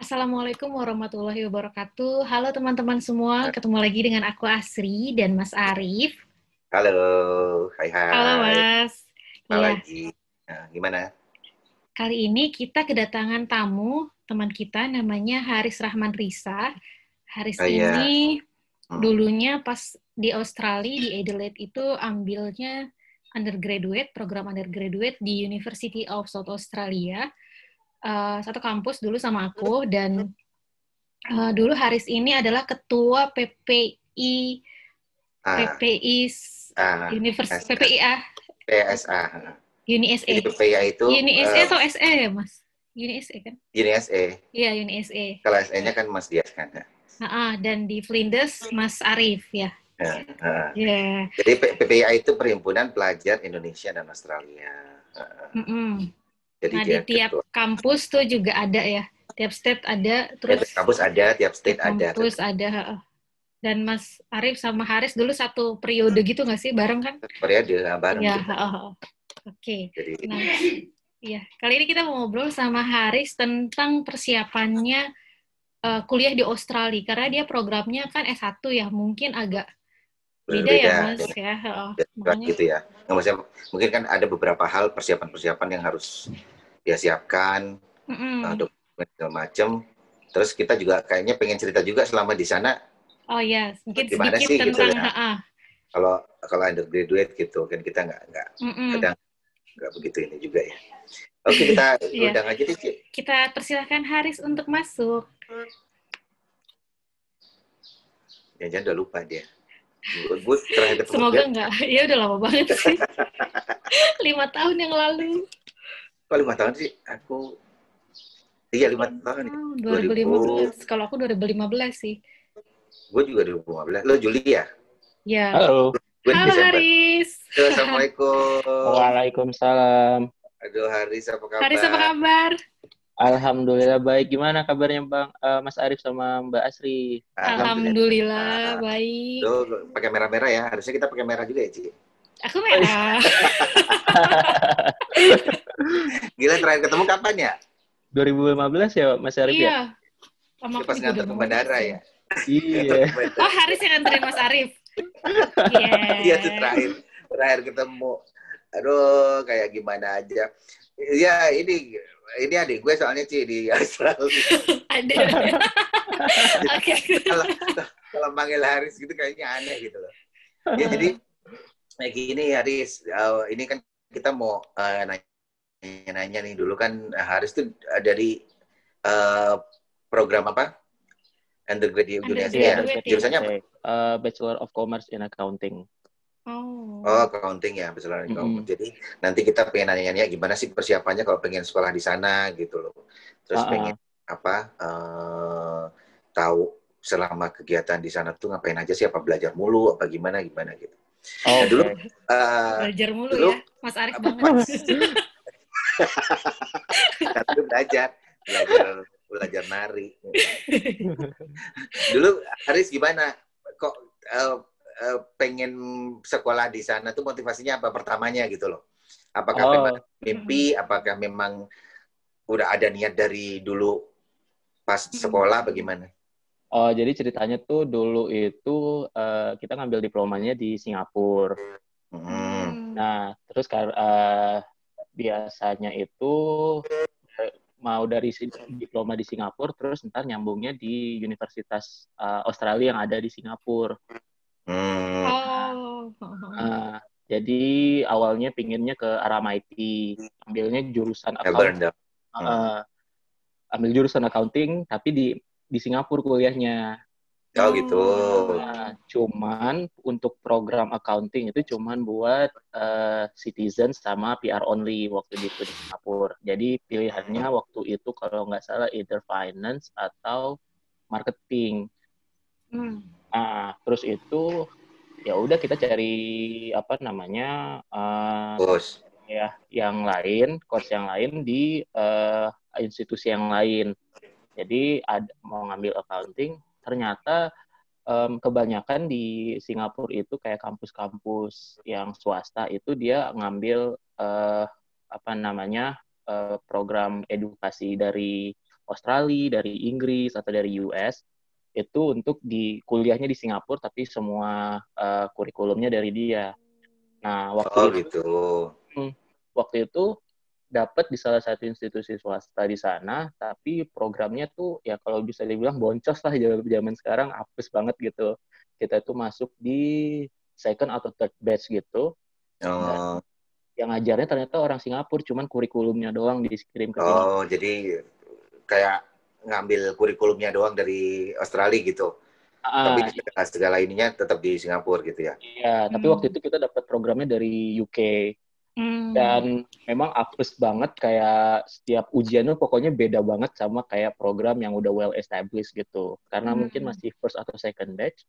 Assalamualaikum warahmatullahi wabarakatuh. Halo teman-teman semua, ketemu lagi dengan aku Asri dan Mas Arif. Halo, hai hai. Halo Mas. Apa Iya, lagi? Nah, gimana? kali ini kita kedatangan tamu teman kita namanya Haris Rahman Risa. Haris Oh, iya. ini. Dulunya pas di Australia di Adelaide itu ambilnya undergraduate, program undergraduate di University of South Australia. Eh, satu kampus dulu sama aku dan eh, dulu Haris ini adalah ketua PPI Ah, PPI ah, Universitas S- PPIA PSA. Uni. PPA itu Uni SE eh, atau SE ya, Mas? Uni SE kan? Uni SE. Iya, Uni SE. Kalau SE-nya kan Mas Dias kan. Ah, dan di Flinders Mas Arif ya. Nah, ah. Ya. Jadi P- PPA itu Perhimpunan Pelajar Indonesia dan Australia. Ah, Mm-mm. Jadi Nah, di tiap ketua. kampus tuh juga ada ya. Tiap state ada, Tiap terus kampus ada, tiap state ada. kampus ada. Dan Mas Arif sama Haris dulu satu periode gitu nggak sih, bareng kan? Periode ah, bareng. Ya, heeh. Oke. Jadi Nah, iya. Kali ini kita mau ngobrol sama Haris tentang persiapannya eh, kuliah di Australia. Karena dia programnya kan S1 ya, mungkin agak beda, ya, Mas. dengan Ya, heeh. berat Makanya, gitu ya. Nggak maksudnya, mungkin kan ada beberapa hal persiapan-persiapan yang harus dia siapkan, uh, dokumen segala macam. Terus kita juga kayaknya pengen cerita juga selama di sana Oh ya, mungkin Gimana sedikit sih gitu tentang ya? heeh. kalau kalau undergraduate gitu kan kita nggak nggak Mm-mm. kadang nggak begitu ini juga ya. Oke kita Iya. undang aja deh. Kita persilahkan Haris untuk masuk. Jangan-jangan udah lupa dia. Gue ketemu Semoga enggak. Ya udah lama banget sih. Lima tahun yang lalu. kok lima tahun sih? Aku iya lima tahun. Oh, 2015. Kalau aku 2015 sih. Gue juga 2015. Lo Juli ya? Ya. Halo. Gue Halo Desember. Haris. Halo, Assalamualaikum. Waalaikumsalam. Aduh Haris apa kabar? Haris apa kabar? Alhamdulillah baik. Gimana kabarnya Bang eh, Mas Arif sama Mbak Asri? Alhamdulillah baik. Lo pakai merah-merah ya. Harusnya kita pakai merah juga ya Ci. Aku merah. Gila terakhir ketemu kapan ya? 2015 ya Mas Arif ya? Iya. Sama Dia aku pas ngantar ke bandara ya. Iya. Oh, Haris yang nganterin Mas Arif. Iya. Iya tuh terakhir terakhir ketemu. Aduh, kayak gimana aja. Ya ini ini adik gue soalnya Ci di Australia. Ada. Oke. kalau kalau manggil Haris gitu kayaknya aneh gitu loh. Ya jadi kayak gini Haris, eh, ini kan kita mau eh, nanya-nanya nih dulu kan Haris tuh dari eh, program apa? Undergraduate University ya. Undergraduate, ya. Jurusannya apa? Eh, Bachelor of Commerce in Accounting. Oh. Oh, accounting ya, bachelor in accounting. Mm-mm. Jadi nanti kita pengen nanya-nanya gimana sih persiapannya kalau pengen sekolah di sana gitu loh. Terus Ah, ah. pengen apa? eh tahu selama kegiatan di sana tuh ngapain aja sih? Apa belajar mulu? Apa gimana gimana gitu. Oh, dulu- oke. Eh, Belajar mulu dulu- ya. Mas Arif banget. Satu belajar, belajar belajar nari. Dulu Haris gimana? Kok eh, eh, pengen sekolah di sana tuh motivasinya apa pertamanya gitu loh? Apakah Oh. memang mimpi? Apakah memang udah ada niat dari dulu pas sekolah bagaimana? Oh, jadi ceritanya tuh dulu itu eh, kita ngambil diplomanya di Singapura. Hmm. Nah, terus kar- eh, biasanya itu mau dari diploma di Singapura, terus ntar nyambungnya di Universitas eh, Australia yang ada di Singapura. Hmm. Oh. Nah, jadi awalnya pinginnya ke arah MIT, ambilnya jurusan accounting, dah. eh, ambil jurusan accounting, tapi di di Singapura kuliahnya. Oh gitu. Nah, cuman untuk program accounting itu cuman buat eh, citizen sama PR only waktu itu di Singapura. Jadi pilihannya waktu itu kalau nggak salah either finance atau marketing. Hmm. Nah, terus itu ya udah kita cari apa namanya Bos. ya yang lain, course yang lain di eh, institusi yang lain. Jadi ada mau ngambil accounting, ternyata um, kebanyakan di Singapura itu kayak kampus-kampus yang swasta itu dia ngambil uh, apa namanya uh, program edukasi dari Australia, dari Inggris atau dari US itu untuk di kuliahnya di Singapura tapi semua uh, kurikulumnya dari dia. Nah waktu oh, itu, gitu. Hmm, waktu itu dapat di salah satu institusi swasta di sana, tapi programnya tuh ya kalau bisa dibilang boncos lah zaman sekarang, apes banget gitu. Kita tuh masuk di second atau third batch gitu. Oh. yang ngajarnya ternyata orang Singapura, cuman kurikulumnya doang dikirim ke. Oh, jadi kayak ngambil kurikulumnya doang dari Australia gitu. Uh, tapi segala, segala ininya tetap di Singapura gitu ya. Iya, hmm. tapi waktu itu kita dapat programnya dari UK. Hmm. Dan memang apes banget kayak setiap ujiannya pokoknya beda banget sama kayak program yang udah well established gitu. Karena hmm. mungkin masih first atau second batch.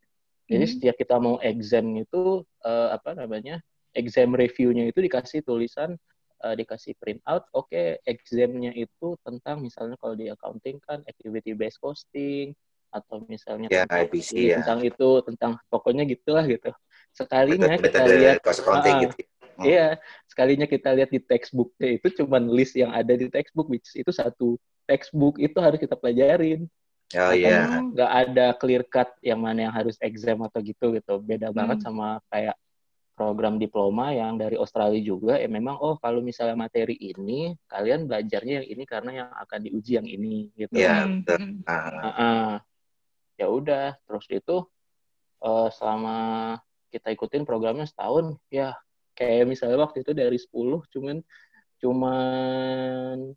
Jadi hmm. setiap kita mau exam itu uh, apa namanya? exam reviewnya itu dikasih tulisan uh, dikasih print out, oke okay, examnya itu tentang misalnya kalau di accounting kan activity based costing atau misalnya yeah, tentang, IPC, ya. tentang itu tentang pokoknya gitulah gitu. Sekalinya kita lihat uh, gitu. Hmm. Iya, sekalinya kita lihat di textbooknya itu cuma list yang ada di textbook, which itu satu textbook itu harus kita pelajarin. Oh iya. Yeah. Nggak ada clear cut yang mana yang harus exam atau gitu gitu. Beda hmm. banget sama kayak program diploma yang dari Australia juga. Ya memang oh kalau misalnya materi ini kalian belajarnya yang ini karena yang akan diuji yang ini gitu. Iya. Betul. Uh. Uh -uh. Ya udah, terus itu uh, selama kita ikutin programnya setahun, ya kayak misalnya waktu itu dari 10 cuman cuman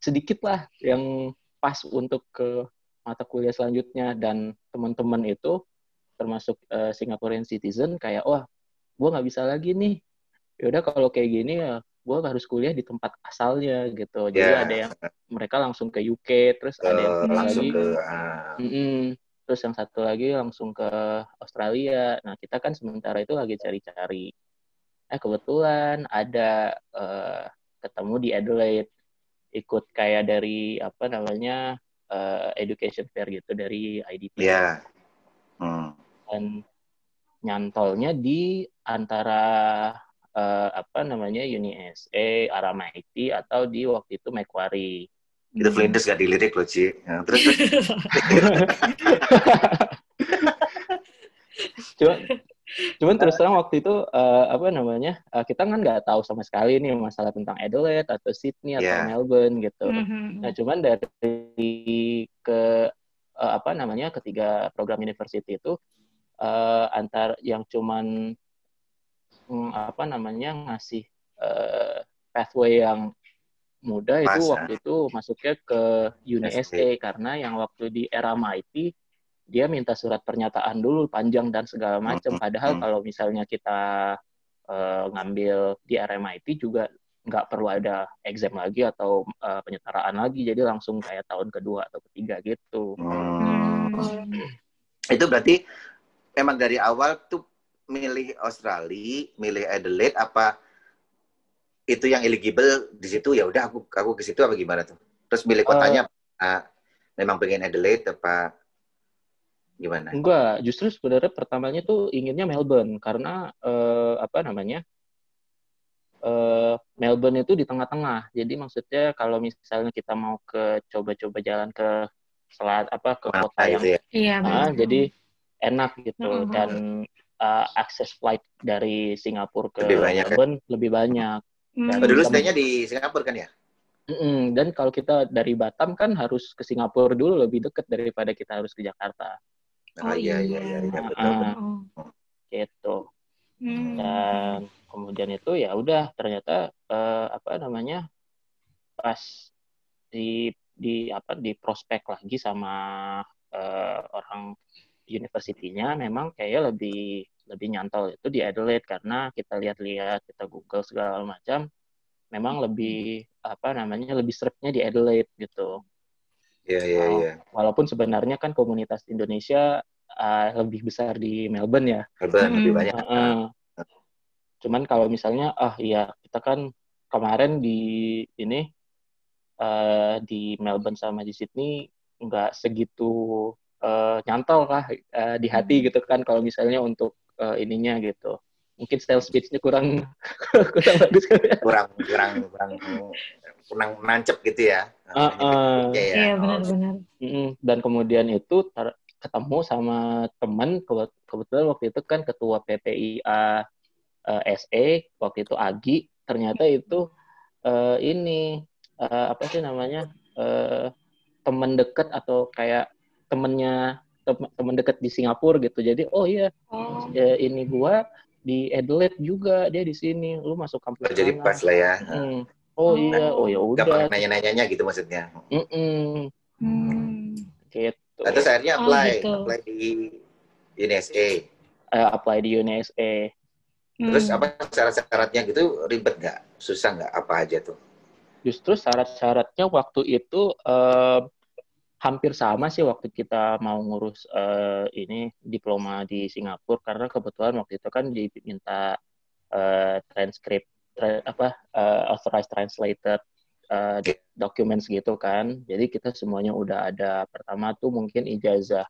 sedikit lah yang pas untuk ke mata kuliah selanjutnya dan teman-teman itu termasuk uh, Singaporean citizen kayak wah gue nggak bisa lagi nih yaudah kalau kayak gini ya gue harus kuliah di tempat asalnya gitu jadi yeah. ada yang mereka langsung ke UK terus uh, ada yang langsung lagi, ke uh... mm -mm, terus yang satu lagi langsung ke Australia nah kita kan sementara itu lagi cari-cari eh kebetulan ada uh, ketemu di Adelaide ikut kayak dari apa namanya uh, education fair gitu dari IDP. Yeah. Hmm. Dan nyantolnya di antara uh, apa namanya Uni SA, RMIT atau di waktu itu Macquarie. Itu Flinders gak dilirik loh, Ci. Ya, terus, Cuma Cuman terus terang waktu itu uh, apa namanya uh, kita kan nggak tahu sama sekali nih masalah tentang Adelaide atau Sydney atau yeah. Melbourne gitu. Mm-hmm. Nah cuman dari ke uh, apa namanya ketiga program university itu uh, antar yang cuman um, apa namanya ngasih uh, pathway yang mudah itu waktu itu masuknya ke UNSA karena yang waktu di era MIT dia minta surat pernyataan dulu panjang dan segala macam. Padahal kalau misalnya kita uh, ngambil di RMIT juga nggak perlu ada exam lagi atau uh, penyetaraan lagi, jadi langsung kayak tahun kedua atau ketiga gitu. Hmm. Itu berarti emang dari awal tuh milih Australia, milih Adelaide apa itu yang eligible di situ ya udah aku aku ke situ apa gimana tuh? Terus milih kotanya uh, uh, memang pengen Adelaide apa Gimana? Enggak, justru sebenarnya pertamanya tuh inginnya Melbourne karena uh, apa namanya? Uh, Melbourne itu di tengah-tengah. Jadi maksudnya kalau misalnya kita mau ke coba-coba jalan ke selat apa ke Mata kota yang ya? iya, uh, jadi enak gitu uh -huh. dan uh, akses flight dari Singapura ke lebih banyak, kan? Melbourne kan? lebih banyak. Hmm. dulu stay-nya di Singapura kan ya? Mm-mm. Dan kalau kita dari Batam kan harus ke Singapura dulu lebih dekat daripada kita harus ke Jakarta. Oh, iya iya iya, iya betul, uh, Gitu. Hmm. Dan kemudian itu ya udah ternyata uh, apa namanya pas di di apa di prospek lagi sama uh, orang universitinya memang kayak lebih lebih nyantol itu di Adelaide karena kita lihat-lihat kita Google segala macam memang lebih apa namanya lebih serapnya di Adelaide gitu. Iya, iya, iya. Walaupun sebenarnya kan komunitas Indonesia uh, lebih besar di Melbourne ya. Melbourne hmm. lebih banyak. Uh, cuman kalau misalnya, ah iya kita kan kemarin di ini uh, di Melbourne sama di Sydney nggak segitu uh, nyantol lah uh, di hati Hmm. gitu kan kalau misalnya untuk uh, ininya gitu mungkin style speech-nya kurang kurang bagus ya. kurang kurang kurang kurang nancep gitu ya. Ah, ah. Iya, ya. Iya Oh, benar-benar. Mm-mm. dan kemudian itu tar- ketemu sama teman kebe- kebetulan waktu itu kan ketua PPIA eh, SE waktu itu Agi ternyata itu eh, ini eh, apa sih namanya eh, teman dekat atau kayak temennya tem- teman dekat di Singapura gitu jadi oh iya Oh. ya, ini gua di Adelaide juga dia di sini lu masuk kampus Jadi mana?" pas lah ya. Mm. oh iya oh ya Gak udah pernah nanya-nanyanya gitu maksudnya. Mm-mm. Hmm. gitu Nah, terus akhirnya Oh, apply, gitu. apply di UNSA. Eh, apply di UNSA Terus Hmm. apa syarat-syaratnya gitu ribet nggak? Susah nggak? Apa aja tuh? justru syarat-syaratnya waktu itu eh, hampir sama sih waktu kita mau ngurus eh, ini diploma di Singapura. Karena kebetulan waktu itu kan diminta eh, transkrip tra- apa eh, authorized translated Oke. documents gitu kan. Jadi kita semuanya udah ada. Pertama tuh mungkin ijazah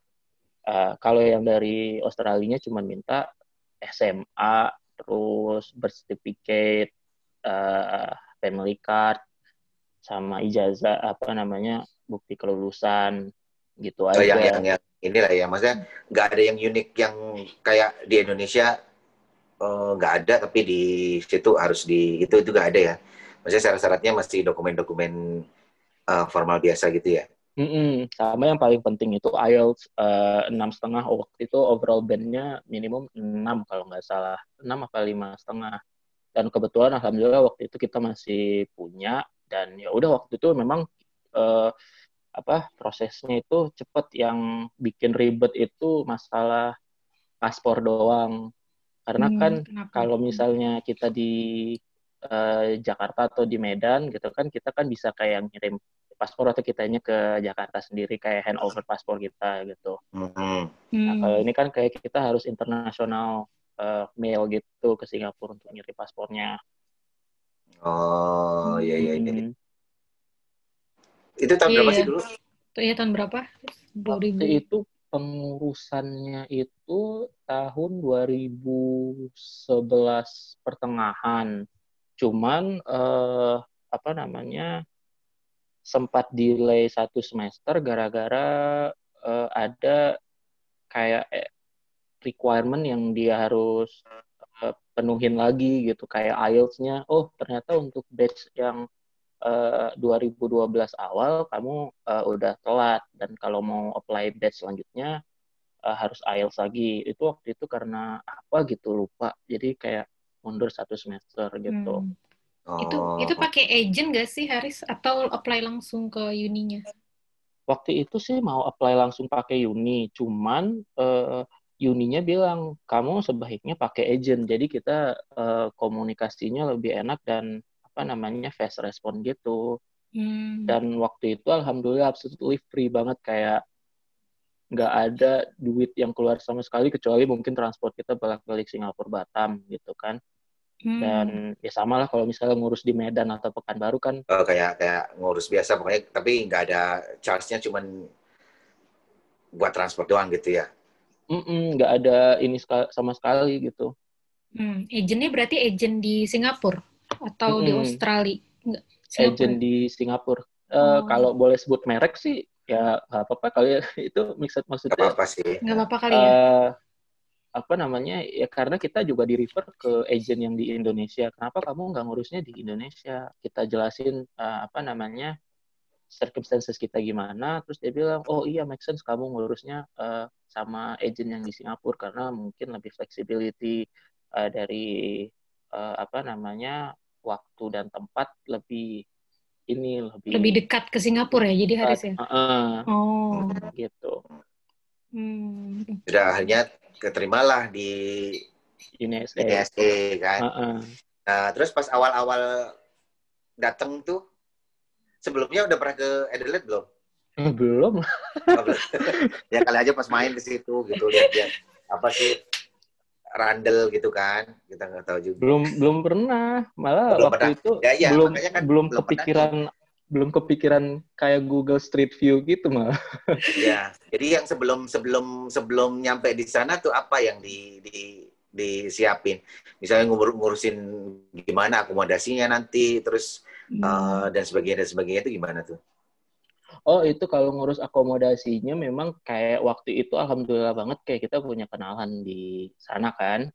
Eh, kalau yang dari Australia cuma minta SMA terus birth certificate eh, family card sama ijazah apa namanya bukti kelulusan gitu Oh, aja. yang, yang, yang inilah ya, maksudnya nggak ada yang unik yang kayak di Indonesia eh, nggak ada, tapi di situ harus di itu juga ada ya. Maksudnya syarat-syaratnya masih dokumen-dokumen eh, formal biasa gitu ya. Mm-mm. Sama yang paling penting itu IELTS eh, enam setengah waktu itu overall bandnya minimum 6 kalau nggak salah enam apa lima setengah dan kebetulan alhamdulillah waktu itu kita masih punya dan ya udah waktu itu memang eh, apa prosesnya itu cepet yang bikin ribet itu masalah paspor doang karena Hmm, kan kenapa? kalau misalnya kita di eh, Jakarta atau di Medan gitu kan kita kan bisa kayak ngirim paspor atau kitanya ke Jakarta sendiri kayak handover paspor kita gitu. Nah, Hmm. kalau ini kan kayak kita harus internasional eh, mail gitu ke Singapura untuk ngirim paspornya. Oh iya iya iya. Hmm. Itu tahun Iya, berapa iya. sih dulu? Itu ya tahun berapa? 2000. Waktu itu pengurusannya itu tahun 2011 pertengahan. Cuman eh, apa namanya sempat delay satu semester gara-gara eh, ada kayak eh, requirement yang dia harus eh, penuhin lagi gitu kayak IELTS-nya. Oh ternyata untuk batch yang eh, 2012 awal kamu eh, udah telat dan kalau mau apply batch selanjutnya eh, harus IELTS lagi. Itu waktu itu karena apa gitu lupa. Jadi kayak mundur satu semester gitu. Hmm. Oh. Itu itu pakai agent gak sih Haris atau apply langsung ke uninya? Waktu itu sih mau apply langsung pakai Uni, cuman eh, Uninya bilang kamu sebaiknya pakai agent. Jadi kita eh, komunikasinya lebih enak dan apa namanya fast respon gitu. Hmm. Dan waktu itu alhamdulillah absolutely free banget kayak nggak ada duit yang keluar sama sekali kecuali mungkin transport kita balik-balik Singapura Batam gitu kan. Hmm. Dan ya sama lah kalau misalnya ngurus di Medan atau Pekanbaru kan Oh, kayak kayak ngurus biasa pokoknya tapi nggak ada charge-nya cuman buat transport doang gitu ya. nggak ada ini sama sekali gitu. Hmm. Agentnya berarti agent di Singapura atau di Mm-mm. Australia? Enggak, Agent Singapura. di Singapura. Eh, Oh. Kalau boleh sebut merek sih ya nggak apa-apa kali ya itu mixed maksudnya apa-apa sih. Nggak apa-apa kali ya? eh, apa namanya ya karena kita juga di refer ke agent yang di Indonesia. Kenapa kamu nggak ngurusnya di Indonesia? Kita jelasin eh, apa namanya circumstances kita gimana, terus dia bilang oh iya make sense kamu ngurusnya eh, sama agent yang di Singapura karena mungkin lebih flexibility eh, dari eh, apa namanya waktu dan tempat lebih ini lebih Lebih dekat ke Singapura ya, jadi Haris ya? Heeh, Oh. gitu. Hmm. Sudah akhirnya keterimalah di UNSA. INSA kan. Heeh. Nah, terus pas awal-awal datang tuh sebelumnya udah pernah ke Adelaide belum? Belum Oh, belum. ya kali aja pas main ke situ gitu lihat-lihat apa sih randel gitu kan kita nggak tahu juga belum belum pernah malah Belum waktu pernah. itu Ya, iya, belum kan belum belum kepikiran belum kepikiran kayak Google Street View gitu malah. ya, jadi yang sebelum sebelum sebelum nyampe di sana tuh apa yang di, di disiapin? Misalnya ngur ngurusin gimana akomodasinya nanti, terus hmm. uh, dan sebagainya dan sebagainya itu gimana tuh? Oh itu kalau ngurus akomodasinya memang kayak waktu itu alhamdulillah banget kayak kita punya kenalan di sana kan.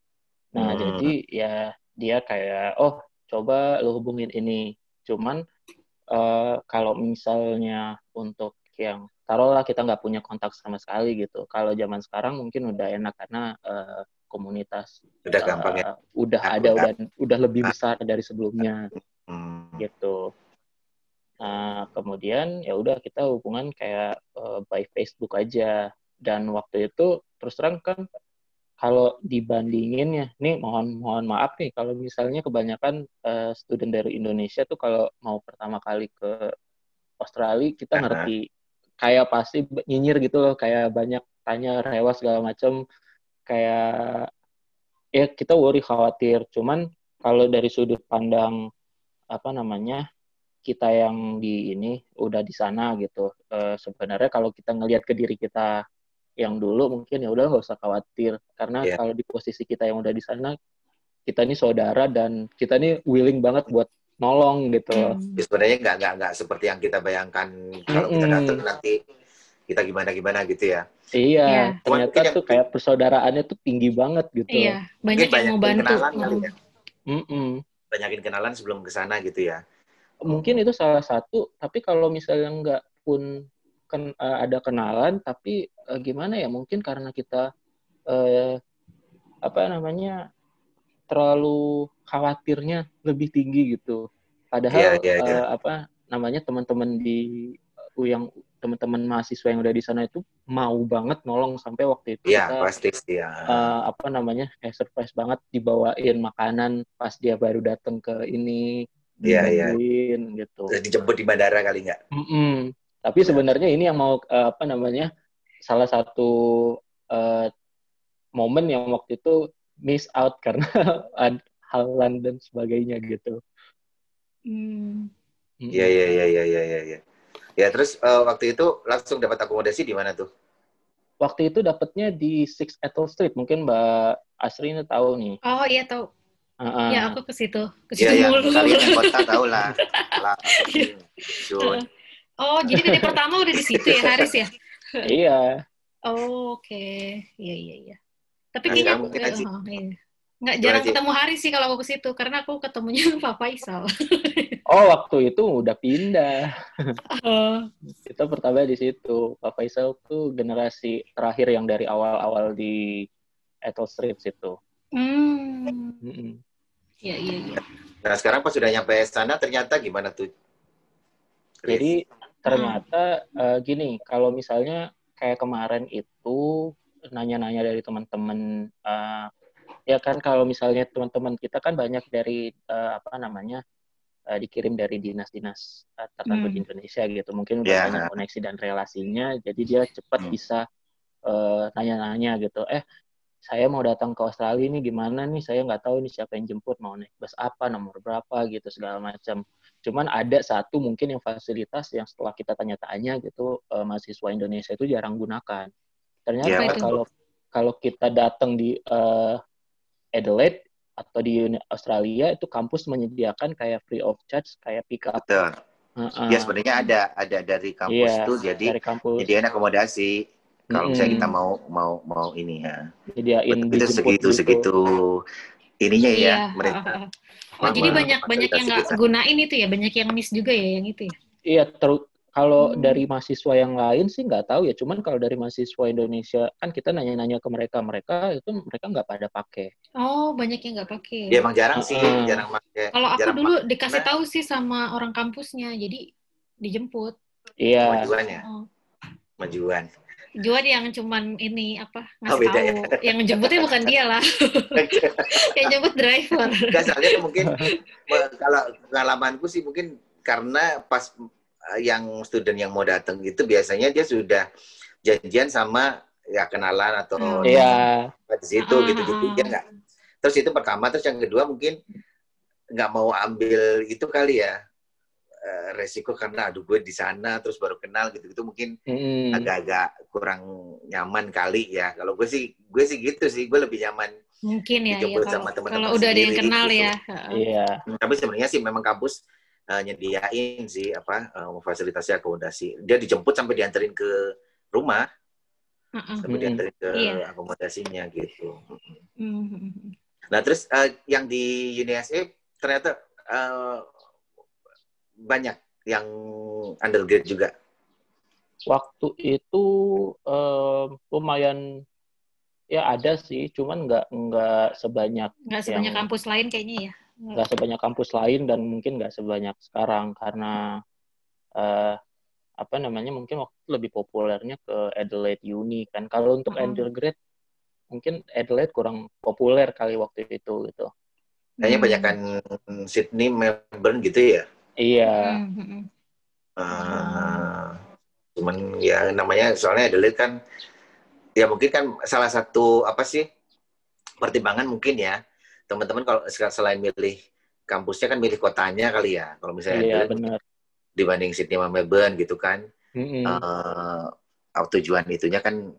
Nah hmm. jadi ya dia kayak oh coba lu hubungin ini. Cuman uh, kalau misalnya untuk yang taruhlah kita nggak punya kontak sama sekali gitu. Kalau zaman sekarang mungkin udah enak karena uh, komunitas udah uh, gampang ya. Udah Aku ada udah udah lebih ah. besar dari sebelumnya. Hmm. Gitu. Nah, kemudian ya udah kita hubungan kayak uh, by Facebook aja. Dan waktu itu terus terang kan kalau dibandingin ya, nih mohon mohon maaf nih kalau misalnya kebanyakan uh, student dari Indonesia tuh kalau mau pertama kali ke Australia kita ngerti kayak pasti nyinyir gitu loh, kayak banyak tanya rewa segala macam, kayak ya kita worry khawatir. Cuman kalau dari sudut pandang apa namanya kita yang di ini udah di sana gitu, uh, sebenarnya kalau kita ngelihat ke diri kita yang dulu mungkin ya udah nggak usah khawatir karena yeah. kalau di posisi kita yang udah di sana kita ini saudara dan kita ini willing banget buat nolong gitu. Hmm. Ya, sebenarnya nggak nggak nggak seperti yang kita bayangkan kalau kita datang nanti kita gimana gimana gitu ya. Iya, yeah. ternyata tuh yang... kayak persaudaraannya tuh tinggi banget gitu. Iya, banyak yang mau bantu. Kenalan kali ya. Mm -mm. Banyakin kenalan sebelum ke sana gitu ya. Mungkin itu salah satu, tapi kalau misalnya nggak pun ken, uh, ada kenalan tapi uh, gimana ya mungkin karena kita uh, apa namanya terlalu khawatirnya lebih tinggi gitu padahal yeah, yeah, yeah. Uh, apa namanya teman-teman di uh, yang teman-teman mahasiswa yang udah di sana itu mau banget nolong sampai waktu itu yeah, kita pasti ya. uh, apa namanya eh surprise banget dibawain makanan pas dia baru datang ke ini Iya, iya. gitu. Dijemput di bandara kali nggak? Mm -mm. Tapi ya. sebenarnya ini yang mau uh, apa namanya salah satu uh, momen yang waktu itu miss out karena hal dan sebagainya gitu. Hmm. Iya iya iya iya iya iya. Ya. ya terus uh, waktu itu langsung dapat akomodasi di mana tuh? Waktu itu dapatnya di Six Ethel Street. Mungkin Mbak Asri ini tahu nih. Oh iya tahu. Uh-uh. Ya aku ke situ, ke iya, situ ya, mulu. Kalian yang kota tahu lah. lah. Oh, jadi dari pertama udah di situ ya Haris ya? iya. Oh, oke. Okay. Iya, iya, iya. Tapi kayaknya aku, oh, iya. nggak jarang Gimana ketemu Haris sih kalau aku ke situ karena aku ketemunya Pak Faisal. oh, waktu itu udah pindah. Oh. Kita pertama di situ. Pak Faisal tuh generasi terakhir yang dari awal-awal di Ethel Street situ. Hmm. Iya, iya, iya. Nah, sekarang pas sudah nyampe sana ternyata gimana tuh? Jadi ternyata uh, gini kalau misalnya kayak kemarin itu nanya-nanya dari teman-teman uh, ya kan kalau misalnya teman-teman kita kan banyak dari uh, apa namanya uh, dikirim dari dinas-dinas uh, tertentu hmm. di Indonesia gitu mungkin udah yeah. banyak koneksi dan relasinya jadi dia cepat hmm. bisa uh, nanya-nanya gitu eh saya mau datang ke Australia ini gimana nih saya nggak tahu nih siapa yang jemput mau naik bus apa nomor berapa gitu segala macam cuman ada satu mungkin yang fasilitas yang setelah kita tanya-tanya gitu uh, mahasiswa Indonesia itu jarang gunakan ternyata ya, kalau kalau kita datang di uh, Adelaide atau di Australia itu kampus menyediakan kayak free of charge kayak pick up Betul. Uh -uh. Ya sebenarnya ada ada dari kampus yeah, tuh jadi dari kampus. jadi akomodasi kalau misalnya kita mau mau mau ini ya. Sediain itu segitu gitu. segitu ininya ya iya. mereka. Oh, jadi banyak banyak yang nggak gunain itu ya, banyak yang miss juga ya yang itu ya. Iya, terus kalau hmm. dari mahasiswa yang lain sih nggak tahu ya, cuman kalau dari mahasiswa Indonesia kan kita nanya-nanya ke mereka, mereka itu mereka nggak pada pakai. Oh, banyak yang nggak pakai. Ya emang jarang uh, sih, jarang pakai. Kalau aku dulu pake. dikasih tahu sih sama orang kampusnya, jadi dijemput. Iya. Majuan ya. Oh. Majuan. Juan yang cuman ini apa ngasih oh, tahu. Ya? Yang jemputnya bukan dia lah. yang jemput driver. Gak soalnya mungkin kalau pengalamanku sih mungkin karena pas eh, yang student yang mau datang itu biasanya dia sudah janjian sama ya kenalan atau hmm. yeah. di situ gitu gitu ya enggak. Terus itu pertama, terus yang kedua mungkin nggak mau ambil itu kali ya uh, resiko karena aduh gue di sana terus baru kenal gitu gitu mungkin Mm-mm. agak-agak kurang nyaman kali ya kalau gue sih gue sih gitu sih gue lebih nyaman Mungkin ya, ya kalau, sama teman-teman kalau udah ada yang kenal gitu. ya. Heeh. Iya. tapi sebenarnya sih memang kampus uh, nyediain sih apa uh, fasilitasi akomodasi dia dijemput sampai dianterin ke rumah Heeh. sampai dianterin ke Iya. akomodasinya gitu Mhm. nah terus uh, yang di UNSA ternyata uh, banyak yang undergrad juga Waktu itu em, lumayan ya ada sih, cuman nggak nggak sebanyak Nggak sebanyak Yang- kampus lain kayaknya ya. nggak sebanyak kampus lain dan mungkin nggak sebanyak sekarang karena eh, apa namanya mungkin waktu itu lebih populernya ke Adelaide Uni kan. Kalau untuk Mm-mm. undergrad mungkin Adelaide kurang populer kali waktu itu gitu. kayaknya Hmm. banyak kan Sydney Melbourne gitu ya Iya. Uh, cuman ya namanya soalnya Adelaide kan ya mungkin kan salah satu apa sih pertimbangan mungkin ya teman-teman kalau sel- selain milih kampusnya kan milih kotanya kali ya kalau misalnya Iya Adelaide benar. dibanding Sydney sama Melbourne gitu kan Mm-mm. eh tujuan itunya kan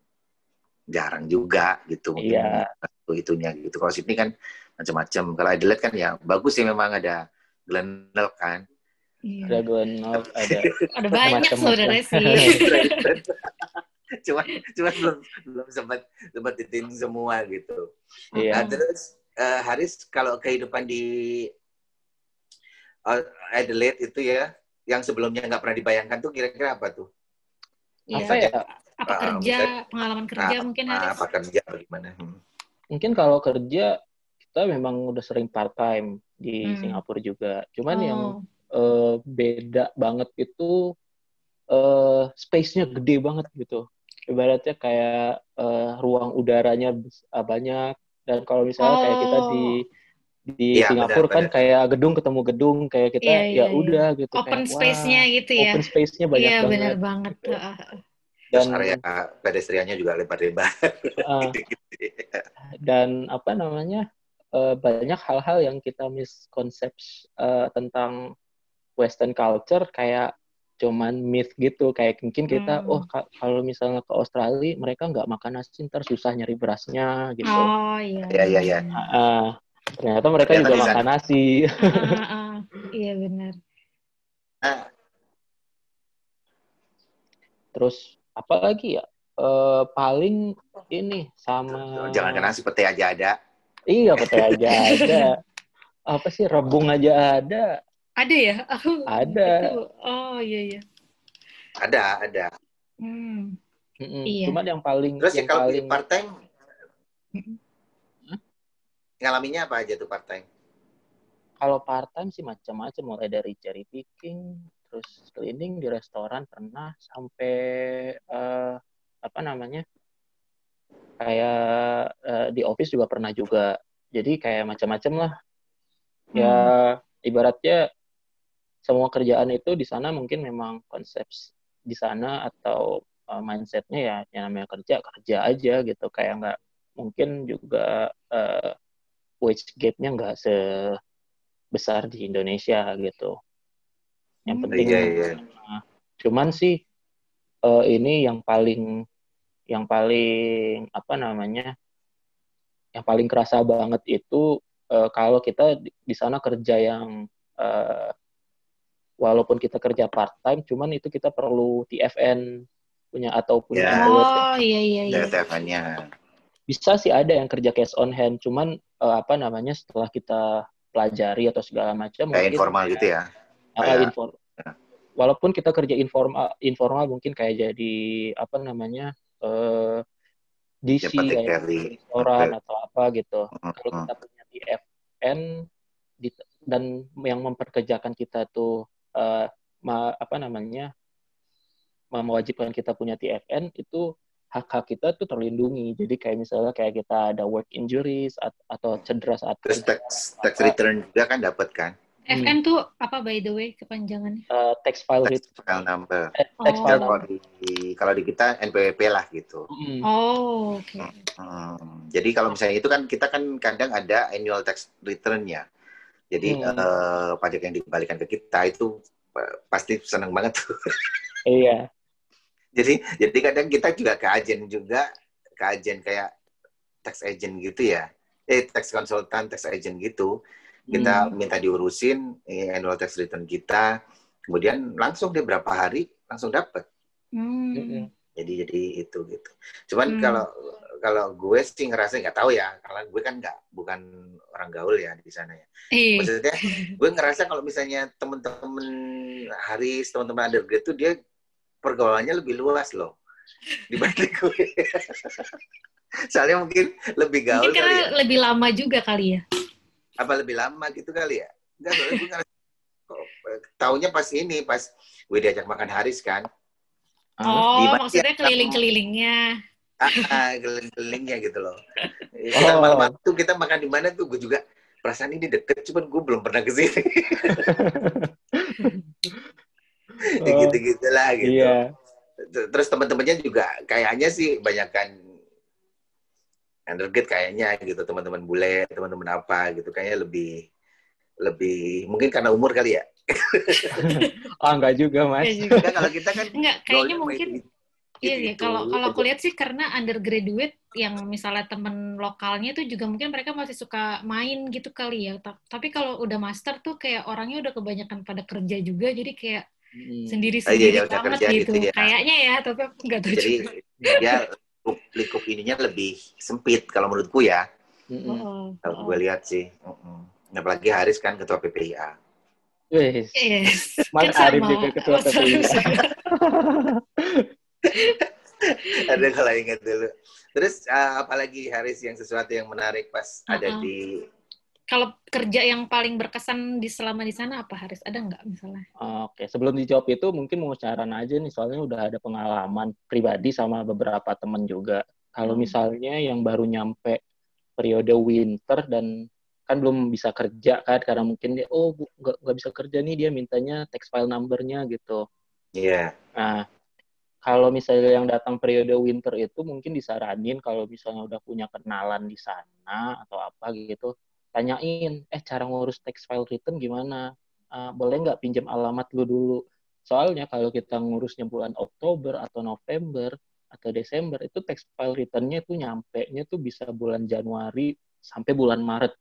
jarang juga gitu mungkin Iya. itu itunya gitu kalau Sydney kan macam-macam kalau Adelaide kan ya bagus sih memang ada Glenelg kan Iya. Ada Glenelg, ada Ada banyak sebenarnya sih. cuman cuman belum belum sempat sempat ditin semua gitu. iya. Nah, terus eh, Haris kalau kehidupan di eh, Adelaide itu ya yang sebelumnya nggak pernah dibayangkan tuh kira-kira apa tuh? Iya. Apa ya? Apa Ah, kerja, mungkin- pengalaman kerja Ah, mungkin ah, Haris? apa kerja bagaimana? Hmm. Mungkin kalau kerja kita memang udah sering part time di Hmm. Singapura juga. Cuman yang Oh. eh, beda banget itu eh space-nya gede banget gitu. Ibaratnya kayak eh, ruang udaranya ah, banyak dan kalau misalnya kayak kita di di Iya, Singapura benar, kan benar. kayak gedung ketemu gedung kayak kita Iya, iya, ya udah gitu Open kayak, space-nya gitu ya. Open space-nya banyak Iya, banget. benar banget. Ah, Terus Dan area pedestriannya juga lebar-lebar. ah, dan apa namanya eh, banyak hal-hal yang kita miskonsepsi eh, tentang Western culture kayak cuman myth gitu kayak mungkin kita Hmm. oh ka- kalau misalnya ke Australia mereka nggak makan nasi ntar susah nyari berasnya gitu Oh, iya. Iya, iya, iya. Ah, ah. ternyata mereka Ternyata juga makan nasi Ah, ah. Iya, benar. Nah, terus apa lagi ya Eh, paling ini sama jangan kena si pete aja ada. iya pete aja ada apa sih rebung aja ada Ada ya? Aku Ada. itu- Oh, iya, iya. Ada, ada. Hmm. Mm-mm. Iya. Cuman yang paling Terus yang kalau paling part time Mm-mm. ngalaminya apa aja tuh part time? kalau part time sih macam-macam mulai dari cherry picking, terus cleaning di restoran pernah sampai eh, apa namanya? kayak eh, di office juga pernah juga. Jadi kayak macam-macam lah. Ya ibaratnya semua kerjaan itu di sana mungkin memang konsep di sana atau eh, mindsetnya ya yang namanya kerja kerja aja gitu kayak nggak mungkin juga eh, wage gap-nya nggak sebesar di Indonesia gitu. Yang Hmm. penting Iya, iya. Nah, cuman sih eh, ini yang paling yang paling apa namanya yang paling kerasa banget itu eh, kalau kita di, di sana kerja yang eh, walaupun kita kerja part time cuman itu kita perlu TFN punya atau punya Ya. duit. Oh, iya, iya, iya. Teleponnya. bisa sih ada yang kerja cash on hand cuman eh, apa namanya setelah kita pelajari atau segala macam Kayak mungkin informal gitu ya. Ah, Kayak- infor- walaupun kita kerja informal informal mungkin kayak jadi apa namanya eh DC Dapat kayak restoran atau apa gitu kalau kita punya TFN di- dan yang memperkerjakan kita tuh eh, ma- apa namanya mewajibkan kita punya TFN itu hak-hak kita tuh terlindungi jadi kayak misalnya kayak kita ada work injuries at- atau cedera saat Terus tax tax return juga kan dapat kan? FN tuh apa by the way kepanjangannya? eh, tax file Tax ret- file number. eh, tax Oh. file Ya, kalau number. di kalau di kita NPWP lah gitu. Mm. Oh, oke. Hmm, Jadi kalau misalnya itu kan kita kan kadang ada annual tax return-nya. Jadi Hmm. eh, pajak yang dikembalikan ke kita itu pasti seneng banget tuh. Iya. jadi jadi kadang kita juga ke agen juga ke agen kayak tax agent gitu ya eh tax konsultan tax agent gitu kita Hmm. minta diurusin eh, annual tax return kita kemudian langsung deh berapa hari langsung dapat Hmm. Jadi jadi itu gitu cuman Hmm. kalau kalau gue sih ngerasa nggak tahu ya karena gue kan nggak bukan orang gaul ya di sana ya Eh, maksudnya gue ngerasa kalau misalnya temen-temen Haris teman-teman undergrad tuh dia pergaulannya lebih luas loh dibanding gue soalnya mungkin lebih gaul mungkin kali karena ya lebih lama juga kali ya. apa lebih lama gitu kali ya enggak soalnya gue ngerasa eh, taunya pas ini pas gue diajak makan Haris kan Oh, maksudnya ya? keliling-kelilingnya. Ah, ah, keliling-kelilingnya gitu loh Oh. kita malam tuh kita makan di mana tuh gue juga perasaan ini deket cuman gue belum pernah ke sini Oh, gitu gitulah gitu Iya. Ter- terus teman-temannya juga kayaknya sih banyakkan undergrad kayaknya gitu teman-teman bule teman-teman apa gitu kayaknya lebih lebih mungkin karena umur kali ya Ah, enggak juga, Mas. Juga. Enggak, kalau kita kan Enggak, kayaknya mungkin main Iya, iya. gitu-gitu. Kalau kalau aku lihat sih karena undergraduate yang misalnya temen lokalnya itu juga mungkin mereka masih suka main gitu kali ya. Ta- Tapi kalau udah master tuh kayak orangnya udah kebanyakan pada kerja juga, jadi kayak Mm. sendiri-sendiri Ah, iya, iya, udah banget kerja gitu. gitu ya. Kayaknya ya, tapi aku nggak tahu jadi juga. dia likup, likup ininya lebih sempit kalau menurutku ya Mm-mm. Oh, kalau oh. gue lihat sih Mm-mm. apalagi Haris kan ketua PPIA Wih, Yes. Mas Kan Arif juga ketua PPIA. ada kalau ingat dulu terus uh, apalagi Haris yang sesuatu yang menarik pas ada Uh-uh. di Kalau kerja yang paling berkesan di selama di sana apa Haris? Ada nggak misalnya? Oke, sebelum dijawab itu mungkin mau saran aja nih, soalnya udah ada pengalaman pribadi sama beberapa temen juga. Kalau Hmm. misalnya yang baru nyampe periode winter dan kan belum bisa kerja kan, karena mungkin dia, oh bu- nggak bisa kerja nih, dia mintanya text file number-nya gitu. Iya Nah, kalau misalnya yang datang periode winter itu mungkin disaranin kalau misalnya udah punya kenalan di sana atau apa gitu, tanyain, eh cara ngurus text file return gimana? Ah, boleh nggak pinjam alamat lu dulu? Soalnya kalau kita ngurusnya bulan Oktober atau November atau Desember itu text file return-nya itu nyampe-nya tuh bisa bulan Januari sampai bulan Maret.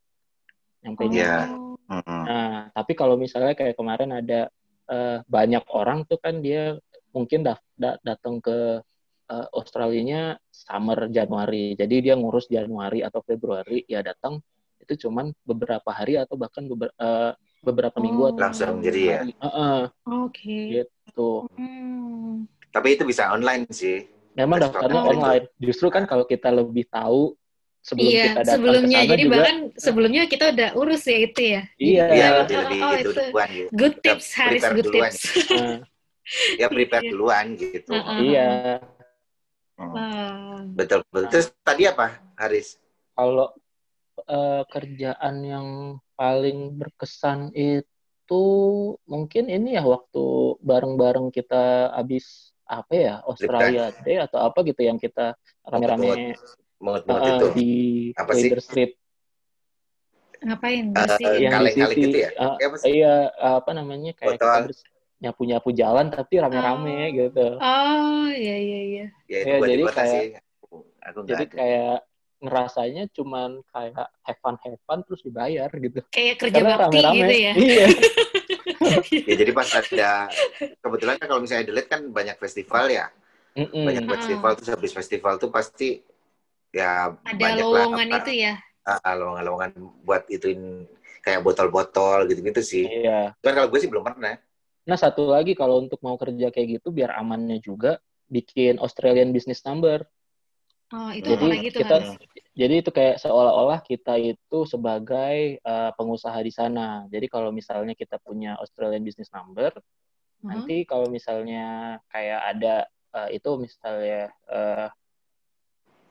Nyampe Iya. Oh. Nah, tapi kalau misalnya kayak kemarin ada eh, banyak orang tuh kan dia mungkin daf- da- datang ke eh, Australia-nya summer Januari. Jadi dia ngurus Januari atau Februari ya datang itu cuman beberapa hari atau bahkan beber- eh, beberapa minggu Oh. atau langsung jadi ya hari. Heeh, Oke. gitu. Hmm. tapi itu bisa online sih Memang daftarnya online. Justru kan kalau kita lebih tahu sebelum Iya, kita datang sebelumnya. Jadi juga bahkan sebelumnya kita udah urus ya itu ya. iya. Iya, Oh, lebih lebih oh, gitu itu. duluan gitu. Good tips, Haris. Good tips. Ya prepare Iya. duluan gitu. Iya. Hmm. Wah. Betul betul. Terus tadi apa, Haris? kalau eh, kerjaan yang paling berkesan itu mungkin ini ya waktu bareng-bareng kita habis apa ya Australia Day atau apa gitu yang kita rame-rame itu. di Apa sih? Street Ngapain? Bersih. yang di kaleng-kaleng gitu ya? Apa sih? iya apa namanya kayak kita Botol. bers- nyapu-nyapu jalan tapi rame-rame Oh. gitu. Oh, iya, iya, iya. Ya itu Iya, buat di jadi kayak- sih. Aku Jadi ada. kayak ngerasanya cuman kayak have fun have fun terus dibayar gitu. Kayak kerja Karena bakti rame-rame. gitu ya. Iya. Ya jadi pas ada kebetulan kan kalau misalnya Adelaide kan banyak festival ya. Mm-mm. Banyak Ah. festival terus habis festival tuh pasti ya Ada banyak lowongan lah, itu ya. Ah, lowongan-lowongan buat ituin kayak botol-botol gitu-gitu sih. Iya. Cuman kalau gue sih belum pernah. Nah, satu lagi kalau untuk mau kerja kayak gitu biar amannya juga bikin Australian business number. Oh, itu Jadi apa lagi tuh, kita Haris? jadi itu kayak seolah-olah kita itu sebagai uh, pengusaha di sana. Jadi kalau misalnya kita punya Australian business number, Mhm. nanti kalau misalnya kayak ada uh, itu misalnya uh,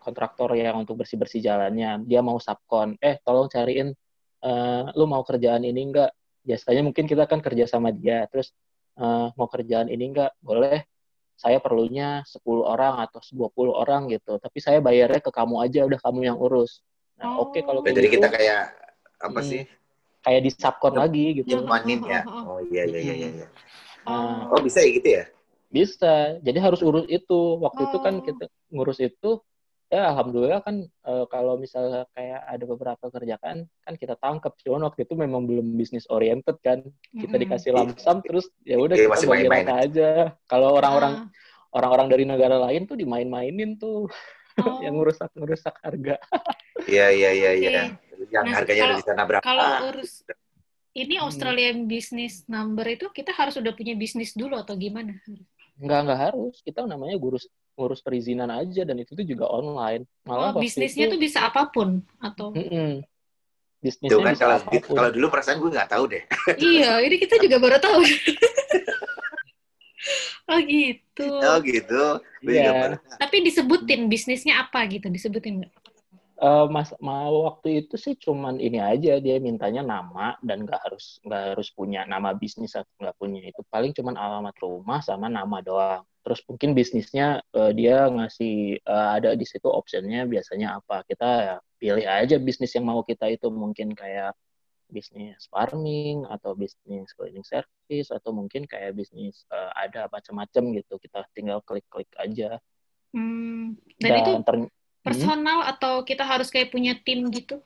kontraktor yang untuk bersih-bersih jalannya, dia mau subkon, eh tolong cariin uh, lu mau kerjaan ini enggak? Biasanya mungkin kita kan kerja sama dia, terus uh, mau kerjaan ini enggak? Boleh saya perlunya 10 orang atau 20 orang gitu. Tapi saya bayarnya ke kamu aja, udah kamu yang urus. Nah, Oh. oke kalau Ya, kayak jadi gitu, kita kayak apa Hmm. sih? kayak di subkon lagi gitu. Yang- Manin ya. Oh, oh, Oh iya iya iya iya. iya. Oh. Oh bisa ya gitu ya? Bisa. Jadi harus urus itu. Waktu itu kan Oh. kita ngurus itu ya alhamdulillah kan eh, kalau misalnya kayak ada beberapa kerjaan kan kita tangkap cuman waktu itu memang belum bisnis oriented kan kita dikasih lamsam terus ya udah Iya, kita masih main-main. apa aja kalau orang-orang Ah. orang-orang dari negara lain tuh dimain-mainin tuh Oh. yang ngerusak ngerusak harga Iya iya iya iya. Yang Nah, harganya kalau- dari sana berapa? Kalau urus ini Hmm. Australian business number itu kita harus udah punya bisnis dulu atau gimana? nggak nggak harus kita namanya ngurus ngurus perizinan aja dan itu tuh juga online Oh, malah waktu bisnisnya itu, tuh bisa apa pun atau Mm-mm. Tuh bisnisnya kan bisa kalau apa pun. kalau dulu perasaan gue nggak tahu deh. Iya, ini kita juga baru tahu. oh gitu. Oh gitu. Gue Iya. Tapi disebutin bisnisnya apa gitu, disebutin nggak? Eh, mas mau waktu itu sih cuman ini aja dia mintanya nama dan nggak harus nggak harus punya nama bisnis atau nggak punya itu. Paling cuman alamat rumah sama nama doang. Terus mungkin bisnisnya eh, dia ngasih eh, ada di situ optionnya biasanya apa. Kita ya pilih aja bisnis yang mau kita itu. Mungkin kayak bisnis farming atau bisnis cleaning service atau mungkin kayak bisnis eh, ada macam-macam gitu. Kita tinggal klik-klik aja. Hmm, dan, itu ter- personal atau kita harus kayak punya tim gitu?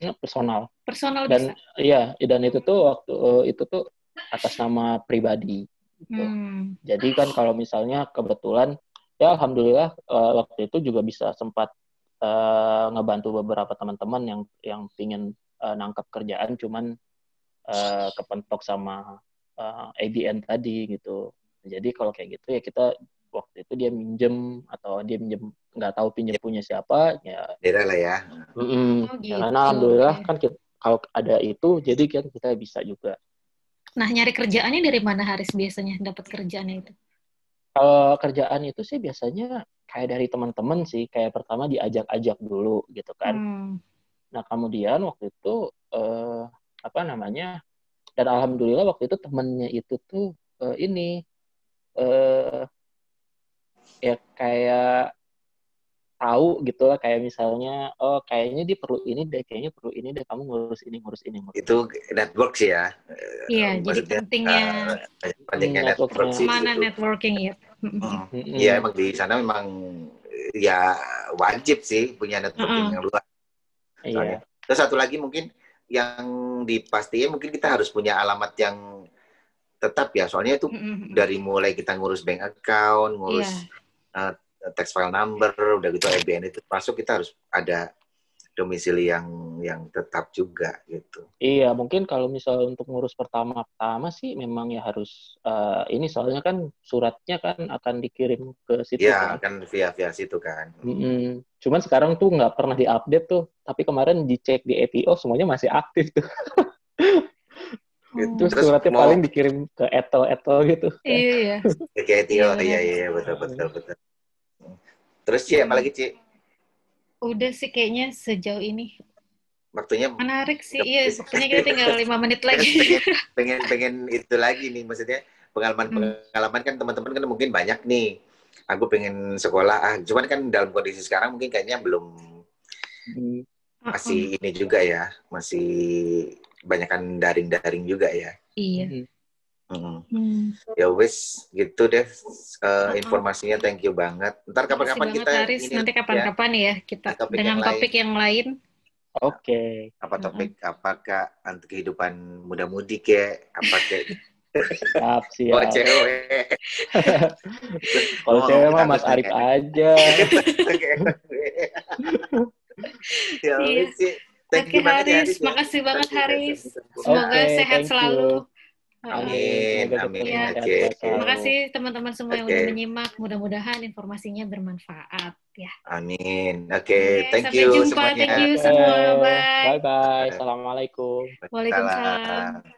ya, personal Personal dan bisa. iya dan itu tuh waktu eh, itu tuh atas nama pribadi gitu. Hmm. jadi kan kalau misalnya kebetulan ya alhamdulillah eh, waktu itu juga bisa sempat eh, ngebantu beberapa teman-teman yang yang pingin eh, nangkap kerjaan cuman eh, kepentok sama eh, ABN tadi gitu jadi kalau kayak gitu ya kita waktu itu dia minjem atau dia minjem nggak tahu pinjem punya siapa ya Beda lah ya. mm-mm. Oh, Ya, gitu. karena alhamdulillah kan kita, kalau ada itu jadi kan kita bisa juga Nah, nyari kerjaannya dari mana Haris biasanya dapat kerjaannya itu? Kalau kerjaan itu sih biasanya kayak dari teman-teman sih, kayak pertama diajak-ajak dulu gitu kan. Hmm. Nah kemudian waktu itu eh, apa namanya? Dan alhamdulillah waktu itu temennya itu tuh eh, ini eh ya kayak tahu gitu lah kayak misalnya oh kayaknya dia perlu ini deh kayaknya perlu ini deh kamu ngurus ini ngurus ini ngurus Itu network sih ya. Iya, jadi Maksudnya, pentingnya eh, pentingnya Hmm, network sih. mana gitu. networking ya. Hmm. Iya emang di sana memang ya wajib sih punya networking Mm-mm. yang luas. iya Terus satu lagi mungkin yang dipastiin mungkin kita harus punya alamat yang tetap ya. Soalnya itu Mm-mm. dari mulai kita ngurus bank account, ngurus Iya. uh, tax file number, udah gitu ABN itu masuk kita harus ada domisili yang yang tetap juga gitu. Iya, mungkin kalau misal untuk ngurus pertama-tama sih memang ya harus eh, ini soalnya kan suratnya kan akan dikirim ke situ Ya kan. kan via via situ kan. Mm-mm. Cuman sekarang tuh nggak pernah diupdate tuh, tapi kemarin dicek di ATO semuanya masih aktif tuh. Gitu. Terus Terus suratnya mau- paling dikirim ke eto-eto gitu. Iya, iya. Kayak itu, Iya, oh, iya benar. iya betul betul betul. Terus Ci, apa lagi Ci? Udah sih kayaknya sejauh ini Waktunya menarik sih. Iya, sepertinya kita tinggal lima menit lagi. pengen pengen itu lagi nih maksudnya pengalaman pengalaman kan teman-teman kan mungkin banyak nih. Aku pengen sekolah ah, cuman kan dalam kondisi sekarang mungkin kayaknya belum Hmm. masih ini juga ya, masih banyakkan daring-daring juga ya. Iya. Mm. Hmm. Ya wis gitu deh Eh, Uh-uh. informasinya thank you banget. Ntar kapan-kapan kita Haris. ini Nanti ya, kapan-kapan ya, kita Topik dengan yang lain. topik yang lain. Oke. apa topik apakah untuk kehidupan muda-mudi ke apa ke Siap, oh siap. cewek Kalau Oh, cewek mah Mas Arif kayak- aja. ya Iya. Thank Oke you banget ya, Haris, Haris, ya. makasih banget Thank you, Haris. thank you. Semoga sehat selalu. you. Amin, amin. Oke. Terima kasih teman-teman semua yang udah menyimak. Mudah-mudahan informasinya bermanfaat ya. Amin. Oke, Oke, thank sampai you jumpa. semuanya. Thank you semua. Bye. Bye bye. Assalamualaikum. Waalaikumsalam. Salam.